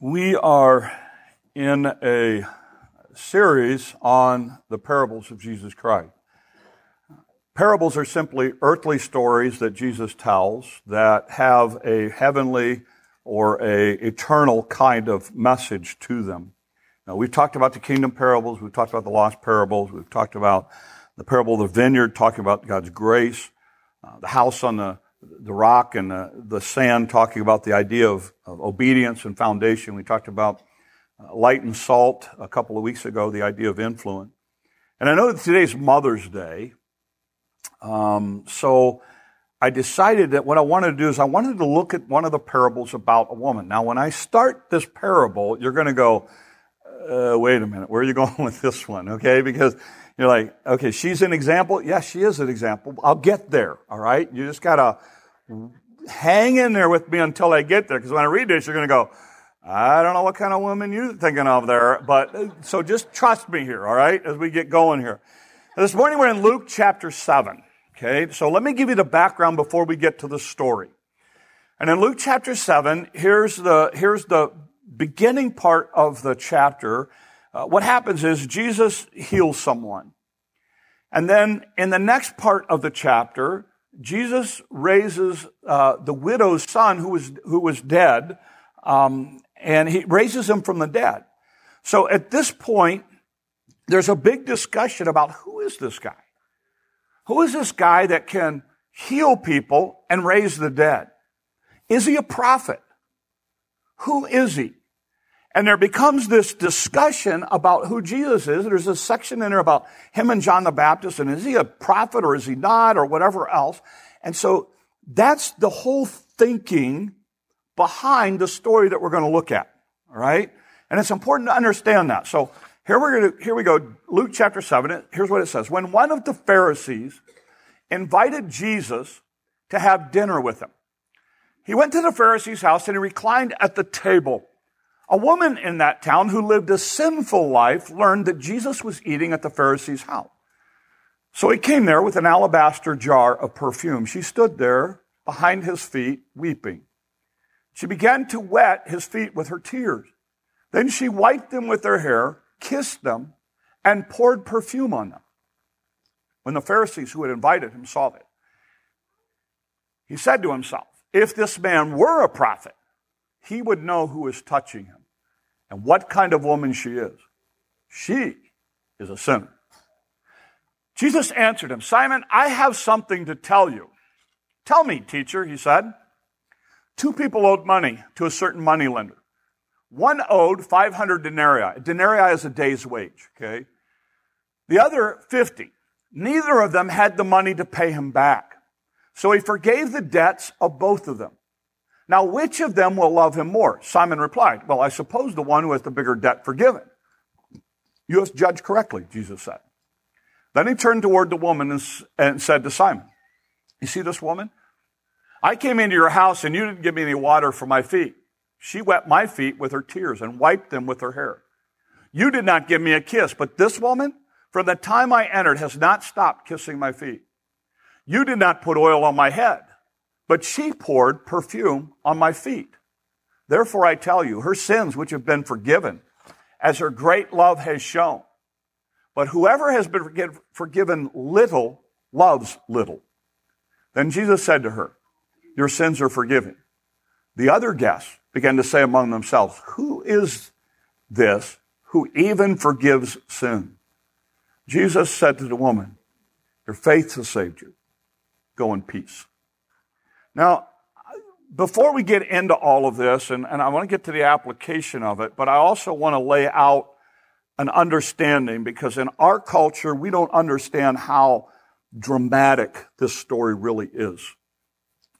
We are in a series on the parables of Jesus Christ. Parables are simply earthly stories that Jesus tells that have a heavenly or a eternal kind of message to them. Now, we've talked about the kingdom parables, we've talked about the lost parables, we've talked about the parable of the vineyard, talking about God's grace, uh, the house on the the rock and the, the sand, talking about the idea of, of, obedience and foundation. We talked about uh, light and salt a couple of weeks ago, the idea of influence. And I know that today's Mother's Day, um, so I decided that what I wanted to do is I wanted to look at one of the parables about a woman. Now, when I start this parable, you're going to go, uh, wait a minute, where are you going with this one? Okay, because you're like, okay, she's an example. Yes, she is an example. I'll get there. All right. You just gotta hang in there with me until I get there. Because when I read this, you're going to go, I don't know what kind of woman you're thinking of there. But uh, so just trust me here. All right. As we get going here. This morning we're in Luke chapter seven. Okay. So let me give you the background before we get to the story. And in Luke chapter seven, here's the, here's the beginning part of the chapter. Uh, what happens is Jesus heals someone. And then in the next part of the chapter, Jesus raises uh, the widow's son who was, who was dead, um, and he raises him from the dead. So at this point, there's a big discussion about who is this guy? Who is this guy that can heal people and raise the dead? Is he a prophet? Who is he? And there becomes this discussion about who Jesus is. There's a section in there about him and John the Baptist, and is he a prophet or is he not, or whatever else. And so that's the whole thinking behind the story that we're going to look at. All right? And it's important to understand that. So here we're going to, here we go. Luke chapter 7. Here's what it says. When one of the Pharisees invited Jesus to have dinner with him, he went to the Pharisee's house and he reclined at the table. A woman in that town who lived a sinful life learned that Jesus was eating at the Pharisee's house. So he came there with an alabaster jar of perfume. She stood there behind his feet, weeping. She began to wet his feet with her tears. Then she wiped them with her hair, kissed them, and poured perfume on them. When the Pharisees who had invited him saw it, he said to himself, If this man were a prophet, he would know who is touching him and what kind of woman she is. She is a sinner. Jesus answered him, Simon, I have something to tell you. Tell me, teacher, he said. Two people owed money to a certain moneylender. One owed 500 denarii. A denarii is a day's wage, okay? The other 50. Neither of them had the money to pay him back. So he forgave the debts of both of them. Now, which of them will love him more? Simon replied, Well, I suppose the one who has the bigger debt forgiven. You have judged correctly, Jesus said. Then he turned toward the woman and, and said to Simon, You see this woman? I came into your house and you didn't give me any water for my feet. She wet my feet with her tears and wiped them with her hair. You did not give me a kiss, but this woman, from the time I entered, has not stopped kissing my feet. You did not put oil on my head but she poured perfume on my feet. Therefore I tell you, her sins which have been forgiven, as her great love has shown. But whoever has been forgiven little loves little. Then Jesus said to her, Your sins are forgiven. The other guests began to say among themselves, Who is this who even forgives sin? Jesus said to the woman, Your faith has saved you. Go in peace. Now, before we get into all of this, and, and I want to get to the application of it, but I also want to lay out an understanding because in our culture, we don't understand how dramatic this story really is.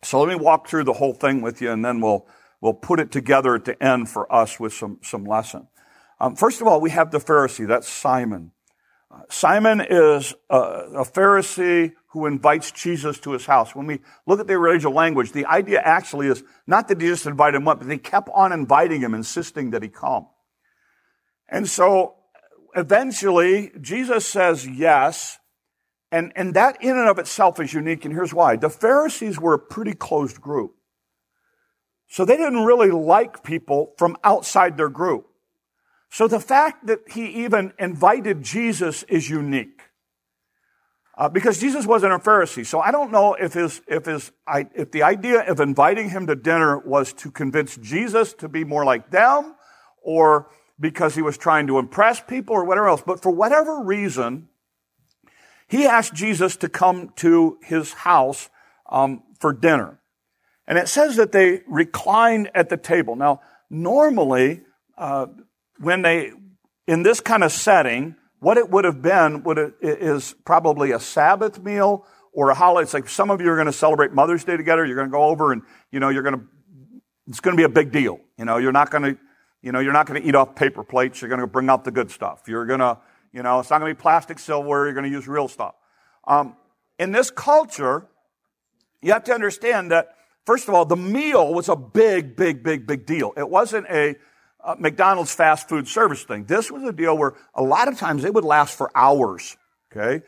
So let me walk through the whole thing with you and then we'll, we'll put it together at the end for us with some, some lesson. Um, first of all, we have the Pharisee. That's Simon. Simon is a, a Pharisee who invites Jesus to his house. When we look at the original language, the idea actually is not that he just invited him up, but they kept on inviting him, insisting that he come. And so eventually Jesus says yes. And, and that in and of itself is unique. And here's why. The Pharisees were a pretty closed group. So they didn't really like people from outside their group. So the fact that he even invited Jesus is unique. Uh, because Jesus wasn't a Pharisee. So I don't know if his, if his, if the idea of inviting him to dinner was to convince Jesus to be more like them or because he was trying to impress people or whatever else. But for whatever reason, he asked Jesus to come to his house um, for dinner. And it says that they reclined at the table. Now, normally, uh, when they, in this kind of setting, what it would have been would it, is probably a Sabbath meal or a holiday. It's like some of you are going to celebrate Mother's Day together. You're going to go over and, you know, you're going to, it's going to be a big deal. You know, you're not going to, you know, you're not going to eat off paper plates. You're going to bring out the good stuff. You're going to, you know, it's not going to be plastic silverware. You're going to use real stuff. Um, in this culture, you have to understand that, first of all, the meal was a big, big, big, big deal. It wasn't a uh, McDonald's fast food service thing. This was a deal where a lot of times it would last for hours. Okay.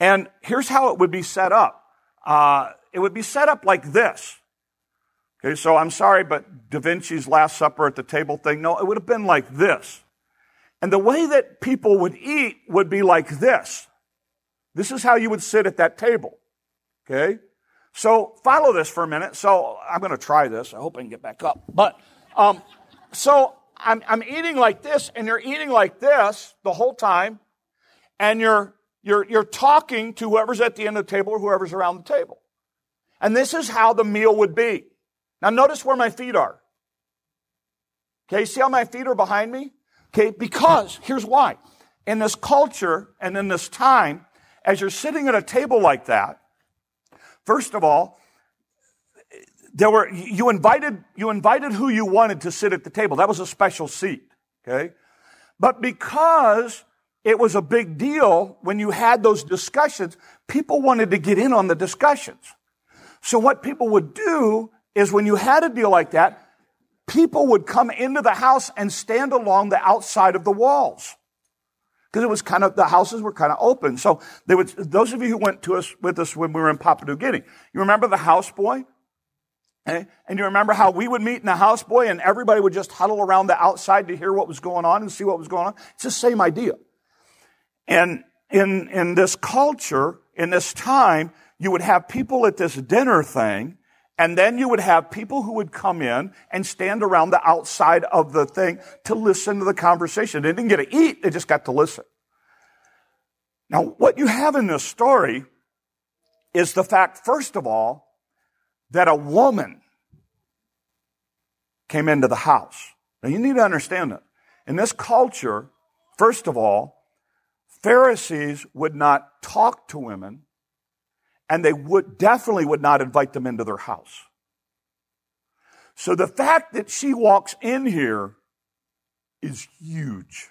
And here's how it would be set up. Uh, it would be set up like this. Okay, so I'm sorry, but Da Vinci's Last Supper at the table thing, no, it would have been like this. And the way that people would eat would be like this. This is how you would sit at that table. Okay? So follow this for a minute. So I'm going to try this. I hope I can get back up. But, um, so I'm, I'm eating like this and you're eating like this the whole time and you're, you're, you're talking to whoever's at the end of the table or whoever's around the table. And this is how the meal would be. Now notice where my feet are. Okay, see how my feet are behind me? Okay, because here's why. In this culture and in this time, as you're sitting at a table like that, first of all, there were, you invited, you invited who you wanted to sit at the table. That was a special seat. Okay. But because it was a big deal when you had those discussions, people wanted to get in on the discussions. So what people would do is when you had a deal like that, people would come into the house and stand along the outside of the walls. Because it was kind of, the houses were kind of open. So they would, those of you who went to us with us when we were in Papua New Guinea, you remember the haus boi? And you remember how we would meet in the haus boi and everybody would just huddle around the outside to hear what was going on and see what was going on? It's the same idea. And in, in this culture, in this time, you would have people at this dinner thing and then you would have people who would come in and stand around the outside of the thing to listen to the conversation. They didn't get to eat, they just got to listen. Now, what you have in this story is the fact, first of all, that a woman came into the house. Now, you need to understand that. In this culture, first of all, Pharisees would not talk to women and they would definitely would not invite them into their house. So the fact that she walks in here is huge.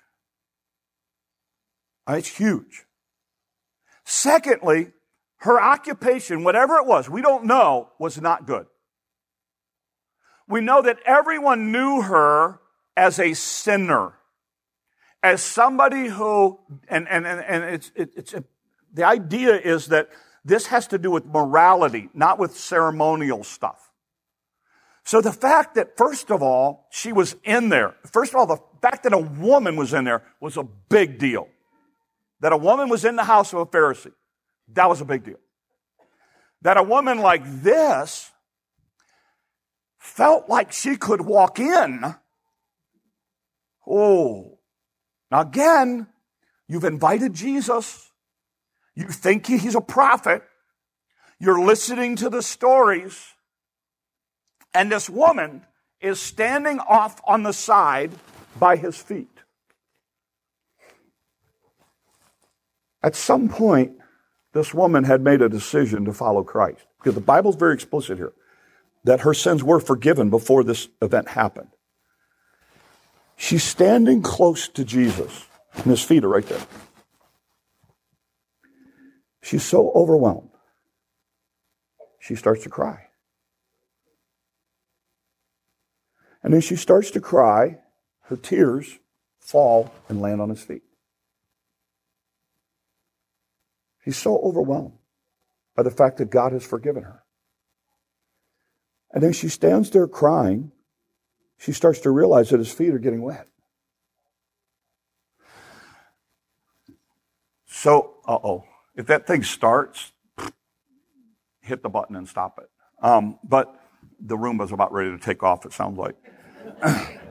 It's huge. Secondly, her occupation, whatever it was, we don't know, was not good. We know that everyone knew her as a sinner, as somebody who, and, and, and, and it's, it, it's, the idea is that this has to do with morality, not with ceremonial stuff. So the fact that, first of all, she was in there, first of all, the fact that a woman was in there was a big deal. That a woman was in the house of a Pharisee, that was a big deal. That a woman like this felt like she could walk in. Oh, now again, you've invited Jesus. You think he's a prophet. You're listening to the stories. And this woman is standing off on the side by his feet. At some point, this woman had made a decision to follow Christ. Because the Bible's very explicit here that her sins were forgiven before this event happened. She's standing close to Jesus, and his feet are right there. She's so overwhelmed. She starts to cry. And as she starts to cry. Her tears fall and land on his feet. She's so overwhelmed by the fact that God has forgiven her. And then she stands there crying. She starts to realize that his feet are getting wet. So, uh oh, if that thing starts, hit the button and stop it. Um, but the Roomba's about ready to take off, it sounds like.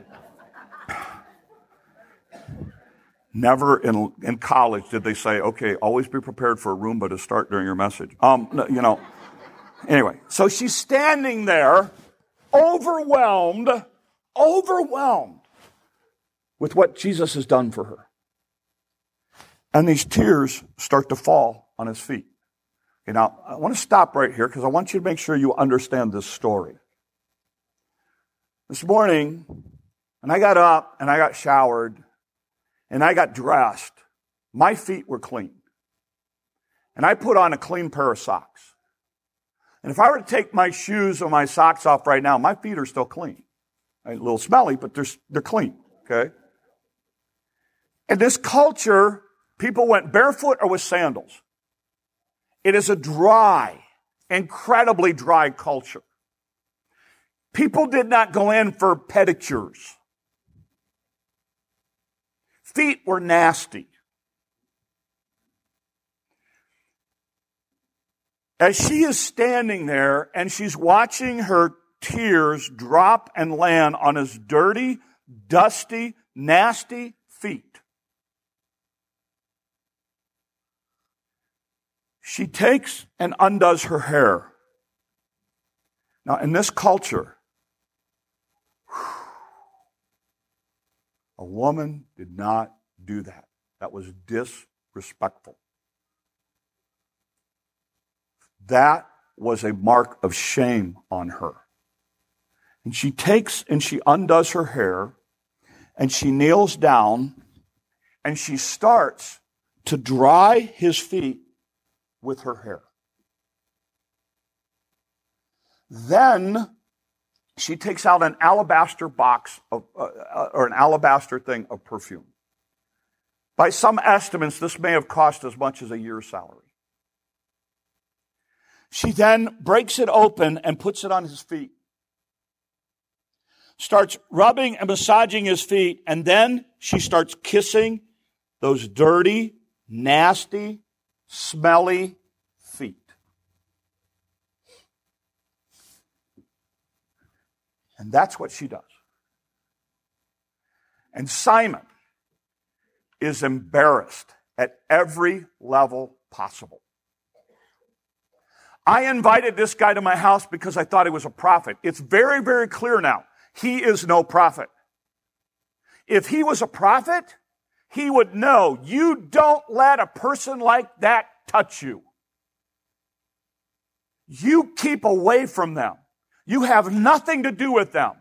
Never in, in college did they say, okay, always be prepared for a Roomba to start during your message. Um, you know, anyway, so she's standing there, overwhelmed, overwhelmed with what Jesus has done for her. And these tears start to fall on his feet. Okay, now, I want to stop right here because I want you to make sure you understand this story. This morning, and I got up and I got showered and I got dressed, my feet were clean. And I put on a clean pair of socks. And if I were to take my shoes or my socks off right now, my feet are still clean. A little smelly, but they're, they're clean. Okay? In this culture, people went barefoot or with sandals. It is a dry, incredibly dry culture. People did not go in for pedicures. Feet were nasty. As she is standing there and she's watching her tears drop and land on his dirty, dusty, nasty feet, she takes and undoes her hair. Now, in this culture, a woman did not do that. That was disrespectful. That was a mark of shame on her. And she takes and she undoes her hair and she kneels down and she starts to dry his feet with her hair. Then she takes out an alabaster box of, uh, uh, or an alabaster thing of perfume. By some estimates, this may have cost as much as a year's salary. She then breaks it open and puts it on his feet. Starts rubbing and massaging his feet, and then she starts kissing those dirty, nasty, smelly feet. And that's what she does. And Simon is embarrassed at every level possible. I invited this guy to my house because I thought he was a prophet. It's very, very clear now. He is no prophet. If he was a prophet, he would know you don't let a person like that touch you. You keep away from them. You have nothing to do with them.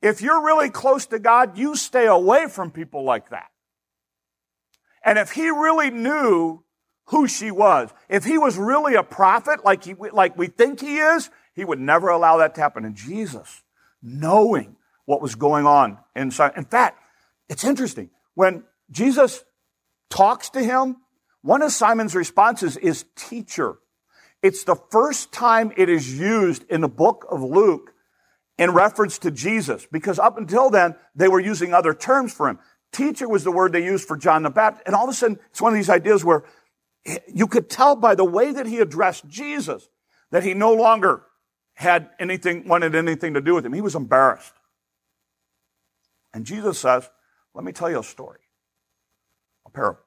If you're really close to God, you stay away from people like that. And if he really knew who she was, if he was really a prophet like he, like we think he is, he would never allow that to happen. And Jesus, knowing what was going on inside, in fact, it's interesting. When Jesus talks to him, one of Simon's responses is teacher. It's the first time it is used in the book of Luke in reference to Jesus, because up until then, they were using other terms for him. Teacher was the word they used for John the Baptist. And all of a sudden, it's one of these ideas where you could tell by the way that he addressed Jesus that he no longer had anything, wanted anything to do with him. He was embarrassed. And Jesus says, let me tell you a story, a parable.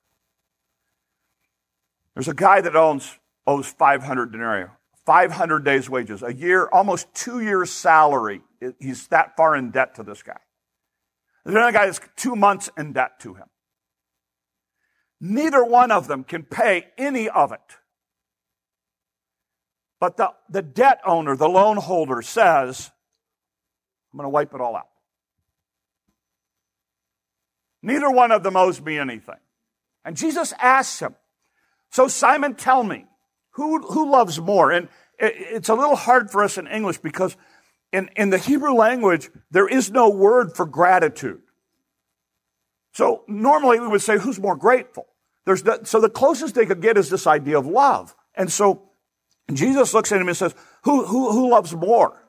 There's a guy that owns, owes 500 denarii, 500 days wages, a year, almost two years salary. He's that far in debt to this guy. There's another guy that's two months in debt to him. Neither one of them can pay any of it. But the, the debt owner, the loan holder says, I'm going to wipe it all out. Neither one of them owes me anything. And Jesus asks him, So Simon, tell me, who, who loves more? And it, it's a little hard for us in English because in, in the Hebrew language, there is no word for gratitude. So normally we would say, who's more grateful? There's the, so the closest they could get is this idea of love. And so Jesus looks at him and says, who, who, who loves more?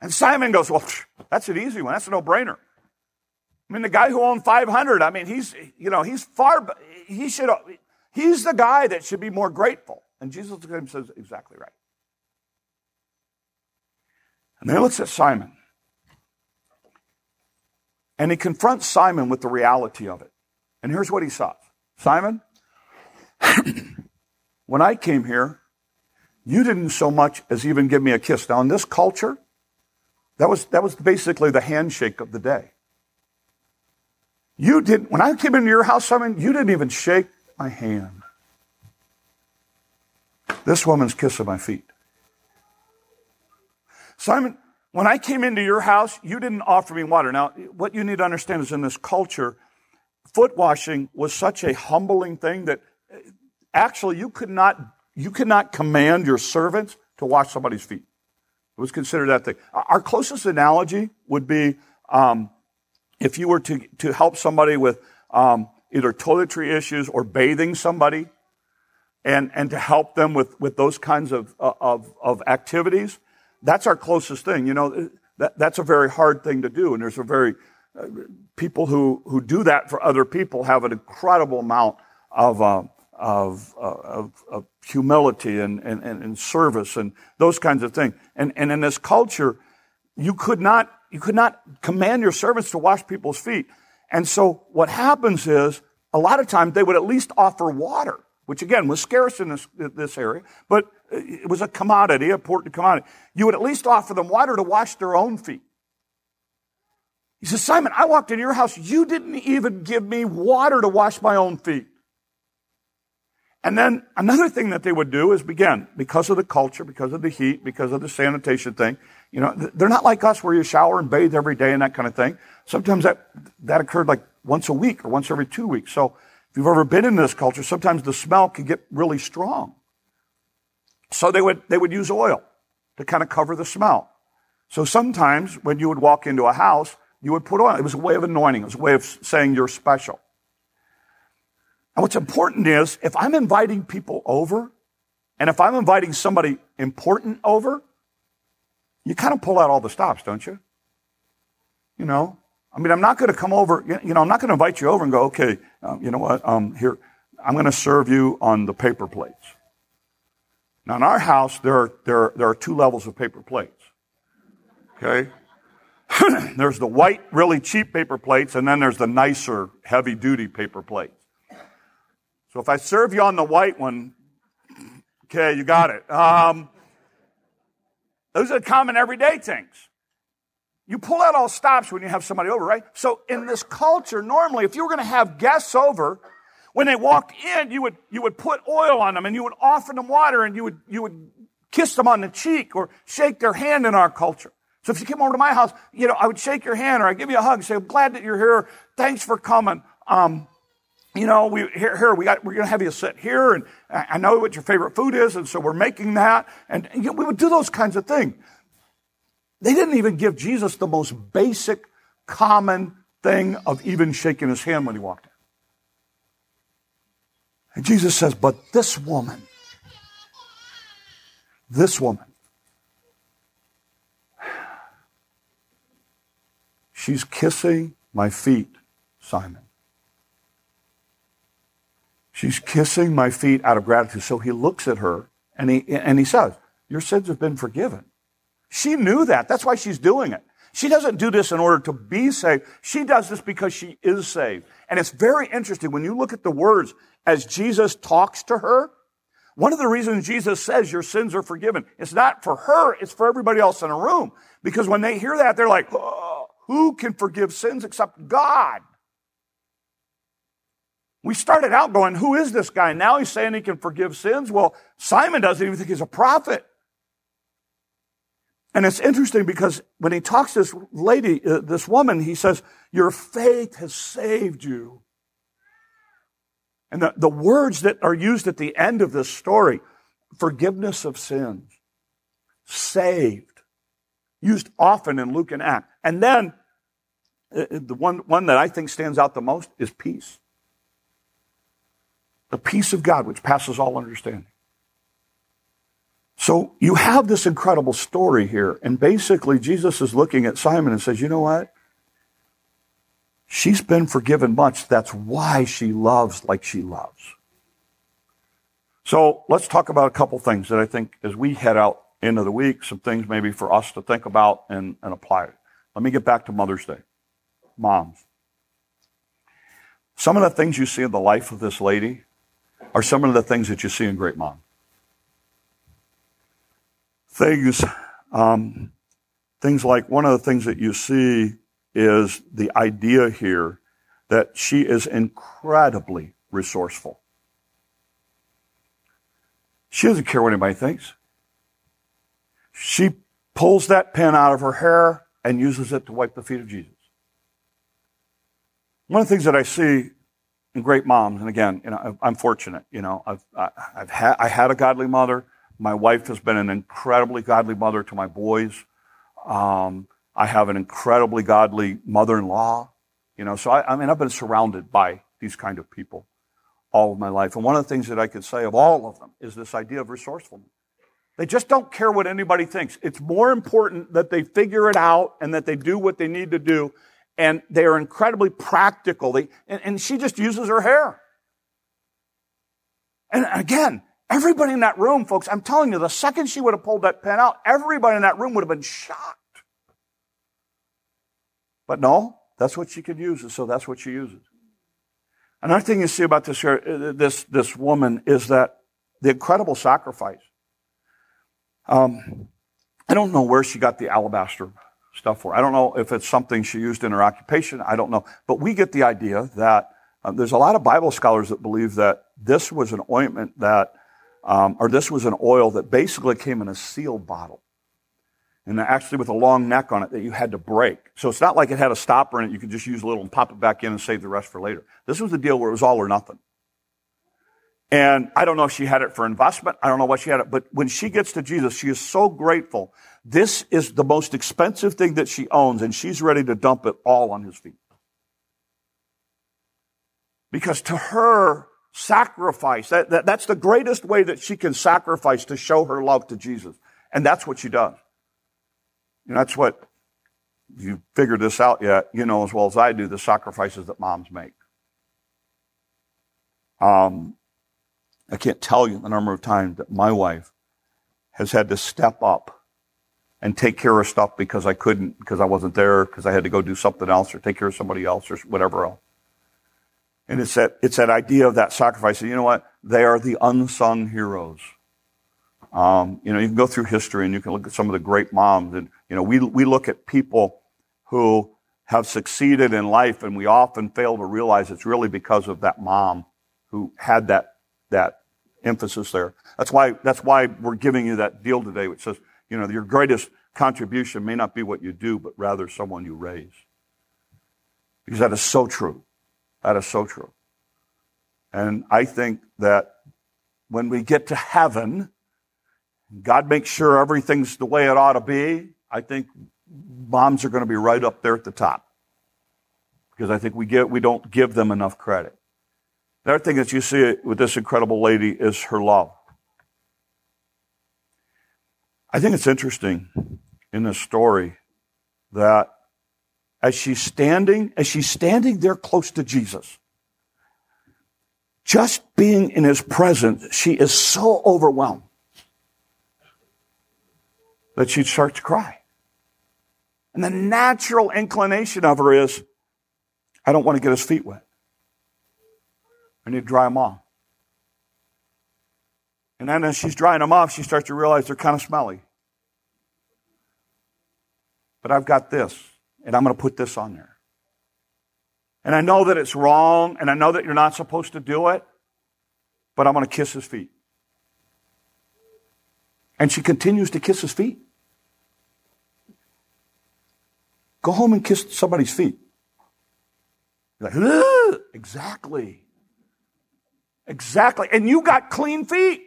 And Simon goes, Well, that's an easy one. That's a no brainer. I mean, the guy who owned 500, I mean, he's, you know, he's far, he should, he's the guy that should be more grateful. And Jesus looks at him says, Exactly right. And then he looks at Simon. And he confronts Simon with the reality of it. And here's what he says Simon, when I came here, you didn't so much as even give me a kiss. Now, in this culture, that was, that was basically the handshake of the day. You didn't, when I came into your house, Simon, you didn't even shake my hand. This woman's kissing my feet. Simon, when I came into your house, you didn't offer me water. Now, what you need to understand is in this culture, foot washing was such a humbling thing that actually you could not, you could not command your servants to wash somebody's feet. It was considered that thing. Our closest analogy would be um, if you were to, to help somebody with um, either toiletry issues or bathing somebody and, and to help them with, with those kinds of, of, of activities, that's our closest thing. You know, that, that's a very hard thing to do. And there's a very, uh, people who, who do that for other people have an incredible amount of, uh, of, uh, of, of, humility and, and, and, service and those kinds of things. And, and in this culture, you could not, you could not command your servants to wash people's feet. And so what happens is, a lot of times they would at least offer water, which again was scarce in this, this area, but it was a commodity, a important commodity. You would at least offer them water to wash their own feet. He says, Simon, I walked in your house. You didn't even give me water to wash my own feet. And then another thing that they would do is, begin because of the culture, because of the heat, because of the sanitation thing, you know, they're not like us where you shower and bathe every day and that kind of thing. Sometimes that, that occurred like once a week or once every two weeks. So if you've ever been in this culture, sometimes the smell can get really strong. So they would, they would use oil to kind of cover the smell. So sometimes when you would walk into a house, you would put oil. It was a way of anointing. It was a way of saying you're special. And what's important is if I'm inviting people over, and if I'm inviting somebody important over, you kind of pull out all the stops, don't you? You know, I mean, I'm not going to come over, you know, I'm not going to invite you over and go, okay, um, you know what, um, here, I'm going to serve you on the paper plates. Now, in our house, there are, there, are, there are two levels of paper plates. Okay? there's the white, really cheap paper plates, and then there's the nicer, heavy duty paper plates. So if I serve you on the white one, okay, you got it. Um, those are the common everyday things. You pull out all stops when you have somebody over, right? So in this culture, normally, if you were going to have guests over, when they walked in, you would, you would put oil on them and you would offer them water and you would, you would kiss them on the cheek or shake their hand in our culture. So if you came over to my house, you know, I would shake your hand or I'd give you a hug and say, I'm glad that you're here. Thanks for coming. Um, you know, we, here, here, we got, we're going to have you sit here and I know what your favorite food is. And so we're making that. And you know, we would do those kinds of things. They didn't even give Jesus the most basic, common thing of even shaking his hand when he walked in. And Jesus says, But this woman, this woman, she's kissing my feet, Simon. She's kissing my feet out of gratitude. So he looks at her and he, and he says, Your sins have been forgiven. She knew that. That's why she's doing it. She doesn't do this in order to be saved. She does this because she is saved. And it's very interesting when you look at the words as Jesus talks to her. One of the reasons Jesus says your sins are forgiven, it's not for her, it's for everybody else in the room. Because when they hear that, they're like, oh, who can forgive sins except God? We started out going, who is this guy? Now he's saying he can forgive sins. Well, Simon doesn't even think he's a prophet. And it's interesting because when he talks to this lady, uh, this woman, he says, Your faith has saved you. And the, the words that are used at the end of this story forgiveness of sins, saved, used often in Luke and Act. And then uh, uh, the one, one that I think stands out the most is peace. The peace of God, which passes all understanding. So you have this incredible story here. And basically, Jesus is looking at Simon and says, You know what? She's been forgiven much. That's why she loves like she loves. So let's talk about a couple things that I think as we head out into the week, some things maybe for us to think about and, and apply. Let me get back to Mother's Day. Moms. Some of the things you see in the life of this lady are some of the things that you see in Great Mom. Things, um, things like one of the things that you see is the idea here that she is incredibly resourceful. She doesn't care what anybody thinks. She pulls that pen out of her hair and uses it to wipe the feet of Jesus. One of the things that I see great moms, and again, you know, I'm fortunate. You know, I've I've had I had a godly mother. My wife has been an incredibly godly mother to my boys. Um, I have an incredibly godly mother-in-law. You know, so I, I mean, I've been surrounded by these kind of people all of my life. And one of the things that I could say of all of them is this idea of resourcefulness. They just don't care what anybody thinks. It's more important that they figure it out and that they do what they need to do. And they are incredibly practical. They, and, and she just uses her hair. And again, everybody in that room, folks, I'm telling you, the second she would have pulled that pen out, everybody in that room would have been shocked. But no, that's what she could use, so that's what she uses. Another thing you see about this, this, this woman is that the incredible sacrifice. Um, I don't know where she got the alabaster stuff for. I don't know if it's something she used in her occupation. I don't know. But we get the idea that uh, there's a lot of Bible scholars that believe that this was an ointment that, um, or this was an oil that basically came in a sealed bottle. And actually with a long neck on it that you had to break. So it's not like it had a stopper in it. You could just use a little and pop it back in and save the rest for later. This was the deal where it was all or nothing. And I don't know if she had it for investment. I don't know what she had it. But when she gets to Jesus, she is so grateful. This is the most expensive thing that she owns, and she's ready to dump it all on his feet. Because to her, sacrifice, that, that, that's the greatest way that she can sacrifice to show her love to Jesus. And that's what she does. And that's what you figured this out yet, you know as well as I do the sacrifices that moms make. Um, I can't tell you the number of times that my wife has had to step up and take care of stuff because I couldn't, because I wasn't there, because I had to go do something else or take care of somebody else or whatever else. And it's that, it's that idea of that sacrifice. And you know what? They are the unsung heroes. Um, you know, you can go through history and you can look at some of the great moms and, you know, we, we look at people who have succeeded in life and we often fail to realize it's really because of that mom who had that that emphasis there. That's why, that's why we're giving you that deal today, which says, you know, your greatest contribution may not be what you do, but rather someone you raise. Because that is so true. That is so true. And I think that when we get to heaven, God makes sure everything's the way it ought to be. I think moms are going to be right up there at the top. Because I think we get, we don't give them enough credit. The other thing that you see with this incredible lady is her love. I think it's interesting in this story that as she's standing, as she's standing there close to Jesus, just being in his presence, she is so overwhelmed that she starts to cry. And the natural inclination of her is, I don't want to get his feet wet. I need to dry them off. And then as she's drying them off, she starts to realize they're kind of smelly. But I've got this, and I'm going to put this on there. And I know that it's wrong, and I know that you're not supposed to do it, but I'm going to kiss his feet. And she continues to kiss his feet. Go home and kiss somebody's feet. You're like, exactly. Exactly. And you got clean feet.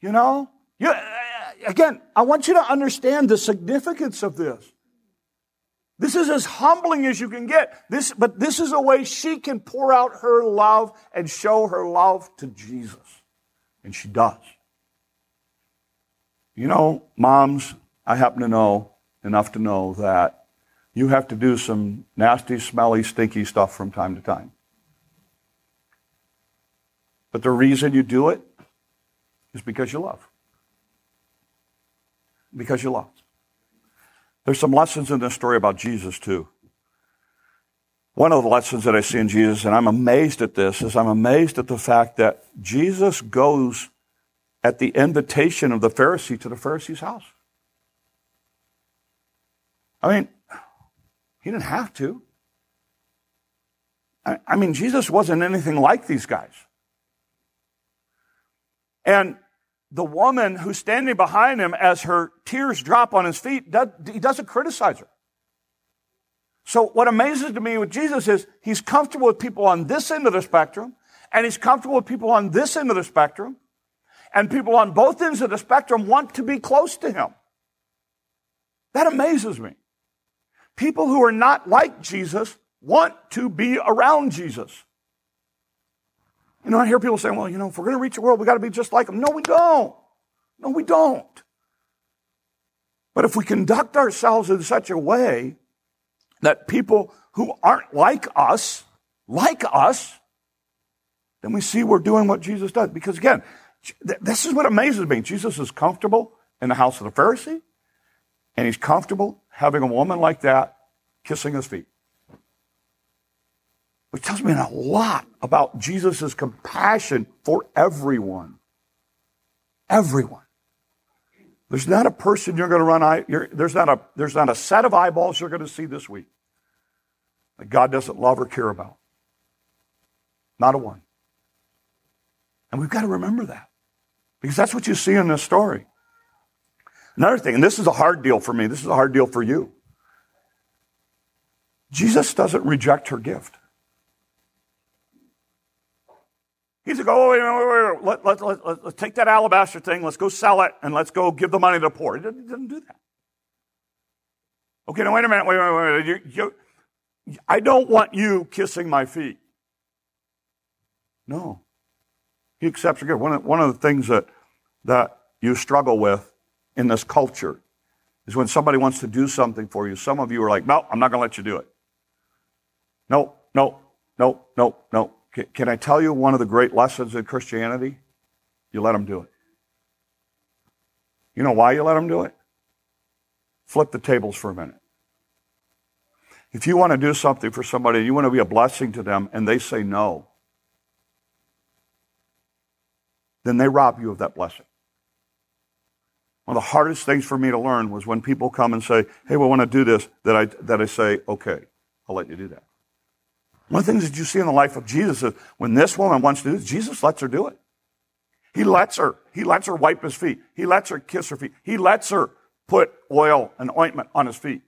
You know? You, again, I want you to understand the significance of this. This is as humbling as you can get. This, but this is a way she can pour out her love and show her love to Jesus. And she does. You know, moms, I happen to know enough to know that you have to do some nasty, smelly, stinky stuff from time to time. But the reason you do it is because you love. Because you love. There's some lessons in this story about Jesus, too. One of the lessons that I see in Jesus, and I'm amazed at this, is I'm amazed at the fact that Jesus goes at the invitation of the Pharisee to the Pharisee's house. I mean, he didn't have to. I, I mean, Jesus wasn't anything like these guys. And the woman who's standing behind him as her tears drop on his feet, he doesn't criticize her. So what amazes to me with Jesus is he's comfortable with people on this end of the spectrum, and he's comfortable with people on this end of the spectrum, and people on both ends of the spectrum want to be close to him. That amazes me. People who are not like Jesus want to be around Jesus. You know, I hear people saying, well, you know, if we're going to reach the world, we got to be just like them. No, we don't. No, we don't. But if we conduct ourselves in such a way that people who aren't like us, like us, then we see we're doing what Jesus does. Because again, this is what amazes me. Jesus is comfortable in the house of the Pharisee, and he's comfortable having a woman like that kissing his feet. Which tells me a lot about Jesus' compassion for everyone. Everyone. There's not a person you're going to run, eye, there's not a, there's not a set of eyeballs you're going to see this week that God doesn't love or care about. Not a one. And we've got to remember that because that's what you see in this story. Another thing, and this is a hard deal for me, this is a hard deal for you. Jesus doesn't reject her gift. He's like, oh, wait, wait, wait, Let, let, let, let, let's take that alabaster thing, let's go sell it, and let's go give the money to the poor. He he doesn't do that. Okay, now wait a minute, wait, wait, wait. You, you, I don't want you kissing my feet. No. He accepts your gift. One of, one of the things that, that you struggle with in this culture is when somebody wants to do something for you, some of you are like, no, I'm not going to let you do it. No, no, no, no, no. Can, can I tell you one of the great lessons in Christianity? You let them do it. You know why you let them do it? Flip the tables for a minute. If you want to do something for somebody, you want to be a blessing to them, and they say no, then they rob you of that blessing. One of the hardest things for me to learn was when people come and say, "Hey, we want to do this," that I that I say, "Okay, I'll let you do that." One of the things that you see in the life of Jesus is when this woman wants to do this, Jesus lets her do it. He lets her. He lets her wipe his feet. He lets her kiss her feet. He lets her put oil and ointment on his feet.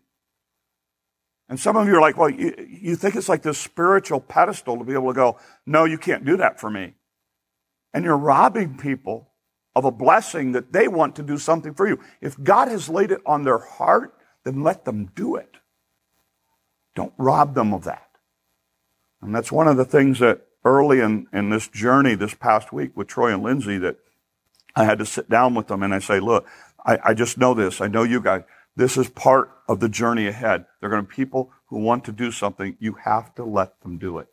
And some of you are like, well, you, you think it's like this spiritual pedestal to be able to go, no, you can't do that for me. And you're robbing people of a blessing that they want to do something for you. If God has laid it on their heart, then let them do it. Don't rob them of that. And that's one of the things that early in, in this journey this past week with Troy and Lindsay that I had to sit down with them and I say, look, I, I just know this. I know you guys. This is part of the journey ahead. There are going to be people who want to do something. You have to let them do it.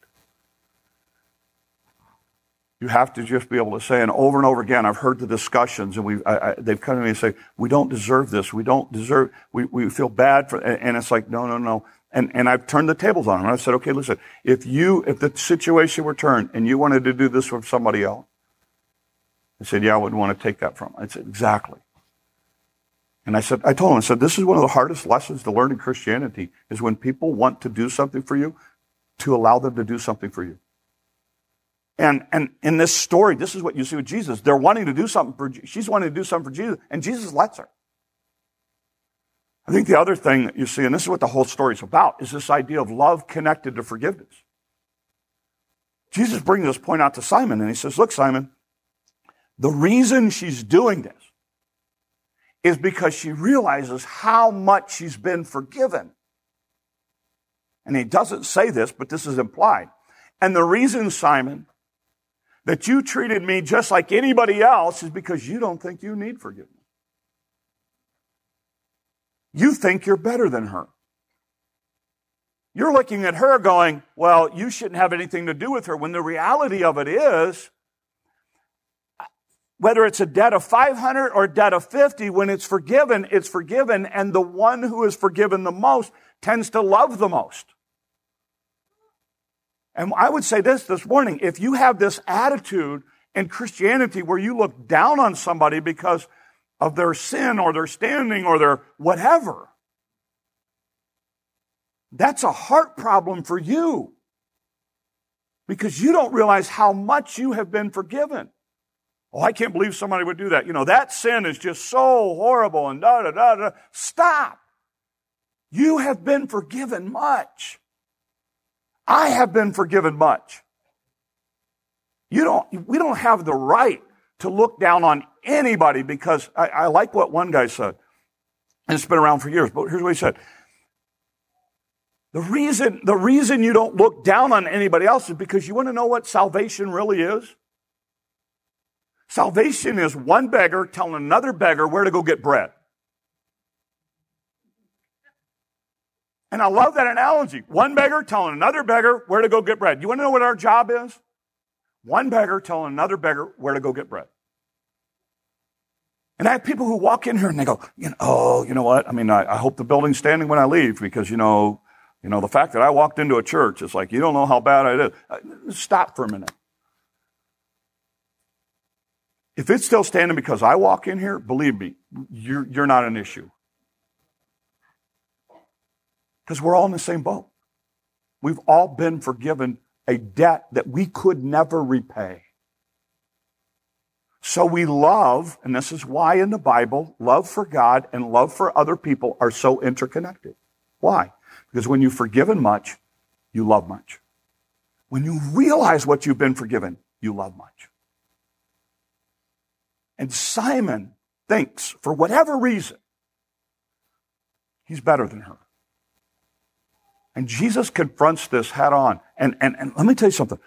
You have to just be able to say, and over and over again, I've heard the discussions, and we they've come to me and say, "We don't deserve this. We don't deserve. We, we feel bad for." And it's like, no, no, no. And and I've turned the tables on. And I said, okay, listen, if you if the situation were turned and you wanted to do this for somebody else, I said, yeah, I wouldn't want to take that from. Them. I said, exactly. And I said, I told him, I said, this is one of the hardest lessons to learn in Christianity is when people want to do something for you, to allow them to do something for you. And, and in this story, this is what you see with Jesus. They're wanting to do something for, she's wanting to do something for Jesus, and Jesus lets her. I think the other thing that you see, and this is what the whole story is about, is this idea of love connected to forgiveness. Jesus brings this point out to Simon, and he says, look, Simon, the reason she's doing this is because she realizes how much she's been forgiven. And he doesn't say this, but this is implied. And the reason, Simon, that you treated me just like anybody else is because you don't think you need forgiveness. You think you're better than her. You're looking at her going, well, you shouldn't have anything to do with her. When the reality of it is, whether it's a debt of 500 or a debt of 50, when it's forgiven, it's forgiven. And the one who is forgiven the most tends to love the most. And I would say this this morning, if you have this attitude in Christianity where you look down on somebody because of their sin or their standing or their whatever, that's a heart problem for you because you don't realize how much you have been forgiven. Oh, I can't believe somebody would do that. You know, that sin is just so horrible and da da da da. Stop. You have been forgiven much. I have been forgiven much. You don't, we don't have the right to look down on anybody because I, I like what one guy said. And it's been around for years, but here's what he said. The reason, the reason you don't look down on anybody else is because you want to know what salvation really is? Salvation is one beggar telling another beggar where to go get bread. And I love that analogy. One beggar telling another beggar where to go get bread. You want to know what our job is? One beggar telling another beggar where to go get bread. And I have people who walk in here and they go, you know, oh, you know what? I mean, I, I hope the building's standing when I leave because, you know, you know, the fact that I walked into a church, it's like, you don't know how bad it is. Uh, stop for a minute. If it's still standing because I walk in here, believe me, you're, you're not an issue. Because we're all in the same boat. We've all been forgiven a debt that we could never repay. So we love, and this is why in the Bible, love for God and love for other people are so interconnected. Why? Because when you've forgiven much, you love much. When you realize what you've been forgiven, you love much. And Simon thinks, for whatever reason, he's better than her. And Jesus confronts this head on. And, and, and let me tell you something.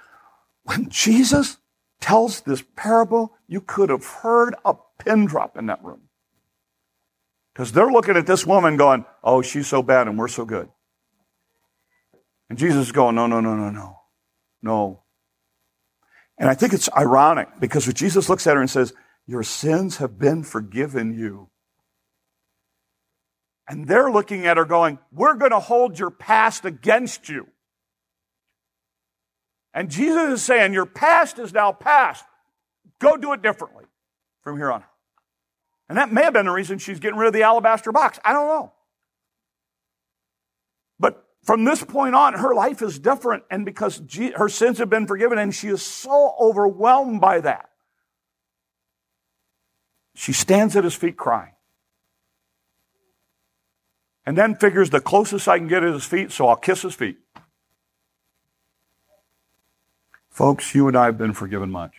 When Jesus tells this parable, you could have heard a pin drop in that room. Because they're looking at this woman going, oh, she's so bad and we're so good. And Jesus is going, no, no, no, no, no. No. And I think it's ironic because when Jesus looks at her and says, your sins have been forgiven you. And they're looking at her going, We're going to hold your past against you. And Jesus is saying, Your past is now past. Go do it differently from here on. And that may have been the reason she's getting rid of the alabaster box. I don't know. But from this point on, her life is different, and because her sins have been forgiven, and she is so overwhelmed by that. She stands at his feet crying. And then figures the closest I can get at his feet, so I'll kiss his feet. Folks, you and I have been forgiven much.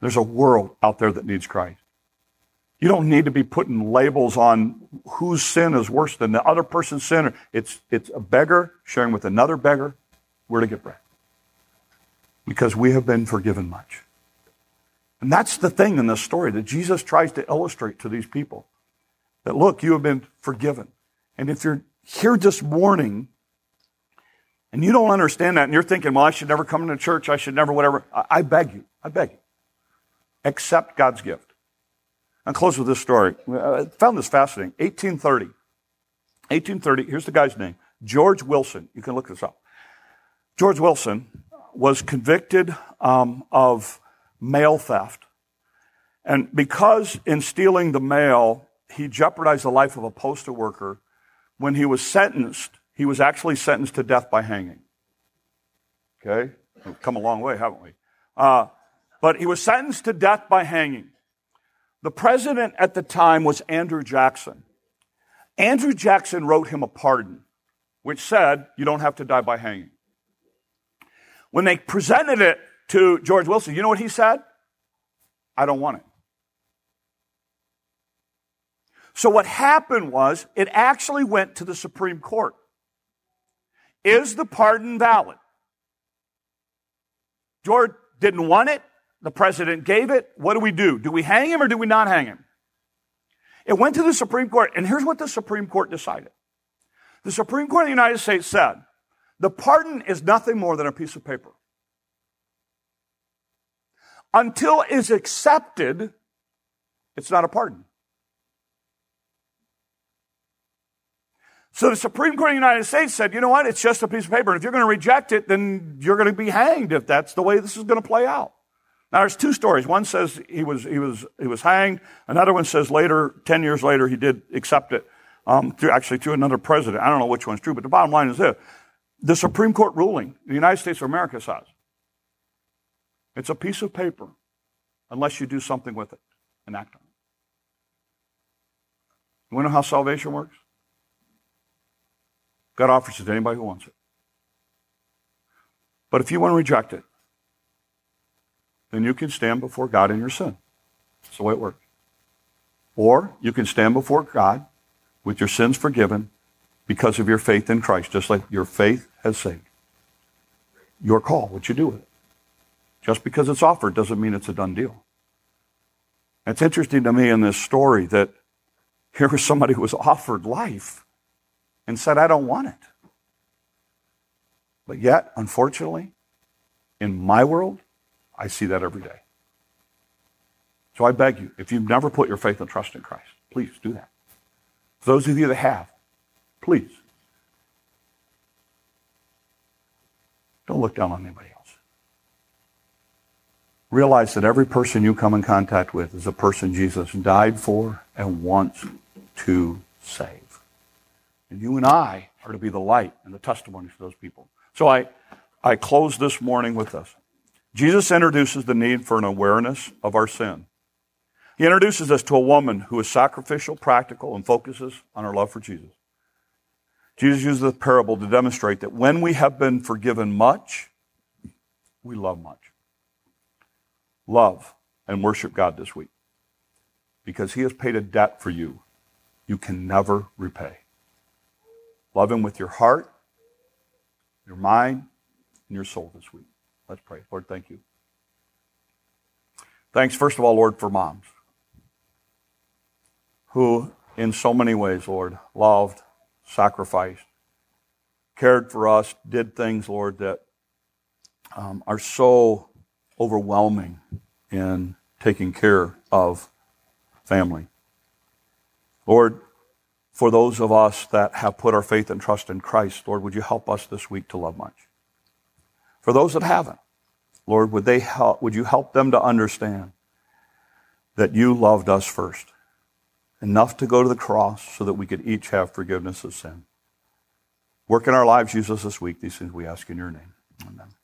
There's a world out there that needs Christ. You don't need to be putting labels on whose sin is worse than the other person's sin. It's, it's a beggar sharing with another beggar where to get bread. Because we have been forgiven much. And that's the thing in this story that Jesus tries to illustrate to these people. That look, you have been forgiven. And if you're here this morning and you don't understand that and you're thinking, well, I should never come into church, I should never whatever, I, beg you, I beg you. Accept God's gift. I'll close with this story. I found this fascinating. 1830. 1830, here's the guy's name. George Wilson. You can look this up. George Wilson was convicted um, of mail theft. And because in stealing the mail, he jeopardized the life of a postal worker, when he was sentenced, he was actually sentenced to death by hanging. Okay? We've come a long way, haven't we? Uh, but he was sentenced to death by hanging. The president at the time was Andrew Jackson. Andrew Jackson wrote him a pardon, which said, You don't have to die by hanging. When they presented it to George Wilson. You know what he said? I don't want it. So what happened was it actually went to the Supreme Court. Is the pardon valid? George didn't want it. The president gave it. What do we do? Do we hang him or do we not hang him? It went to the Supreme Court, and here's what the Supreme Court decided. The Supreme Court of the United States said the pardon is nothing more than a piece of paper. Until it's accepted, it's not a pardon. So the Supreme Court of the United States said, you know what? It's just a piece of paper. If you're going to reject it, then you're going to be hanged if that's the way this is going to play out. Now there's two stories. One says he was, he was, he was hanged. Another one says later, 10 years later, he did accept it, um, to actually to another president. I don't know which one's true, but the bottom line is this. The Supreme Court ruling, the United States of America says, it's a piece of paper unless you do something with it and act on it. You want to know how salvation works? God offers it to anybody who wants it. But if you want to reject it, then you can stand before God in your sin. That's the way it works. Or you can stand before God with your sins forgiven because of your faith in Christ, just like your faith has saved. Your call, what you do with it. Just because it's offered doesn't mean it's a done deal. It's interesting to me in this story that here was somebody who was offered life and said, I don't want it. But yet, unfortunately, in my world, I see that every day. So I beg you, if you've never put your faith and trust in Christ, please do that. For those of you that have, please. Don't look down on anybody else. Realize that every person you come in contact with is a person Jesus died for and wants to save. And you and I are to be the light and the testimony for those people. So I, I close this morning with this. Jesus introduces the need for an awareness of our sin. He introduces us to a woman who is sacrificial, practical, and focuses on her love for Jesus. Jesus uses the parable to demonstrate that when we have been forgiven much, we love much. Love and worship God this week because He has paid a debt for you you can never repay. Love Him with your heart, your mind, and your soul this week. Let's pray. Lord, thank you. Thanks, first of all, Lord, for moms who, in so many ways, Lord, loved, sacrificed, cared for us, did things, Lord, that um, are so overwhelming in taking care of family. Lord, for those of us that have put our faith and trust in Christ, Lord, would you help us this week to love much? For those that haven't, Lord, would they help, would you help them to understand that you loved us first, enough to go to the cross so that we could each have forgiveness of sin. Work in our lives, use us this week. These things we ask in your name. Amen.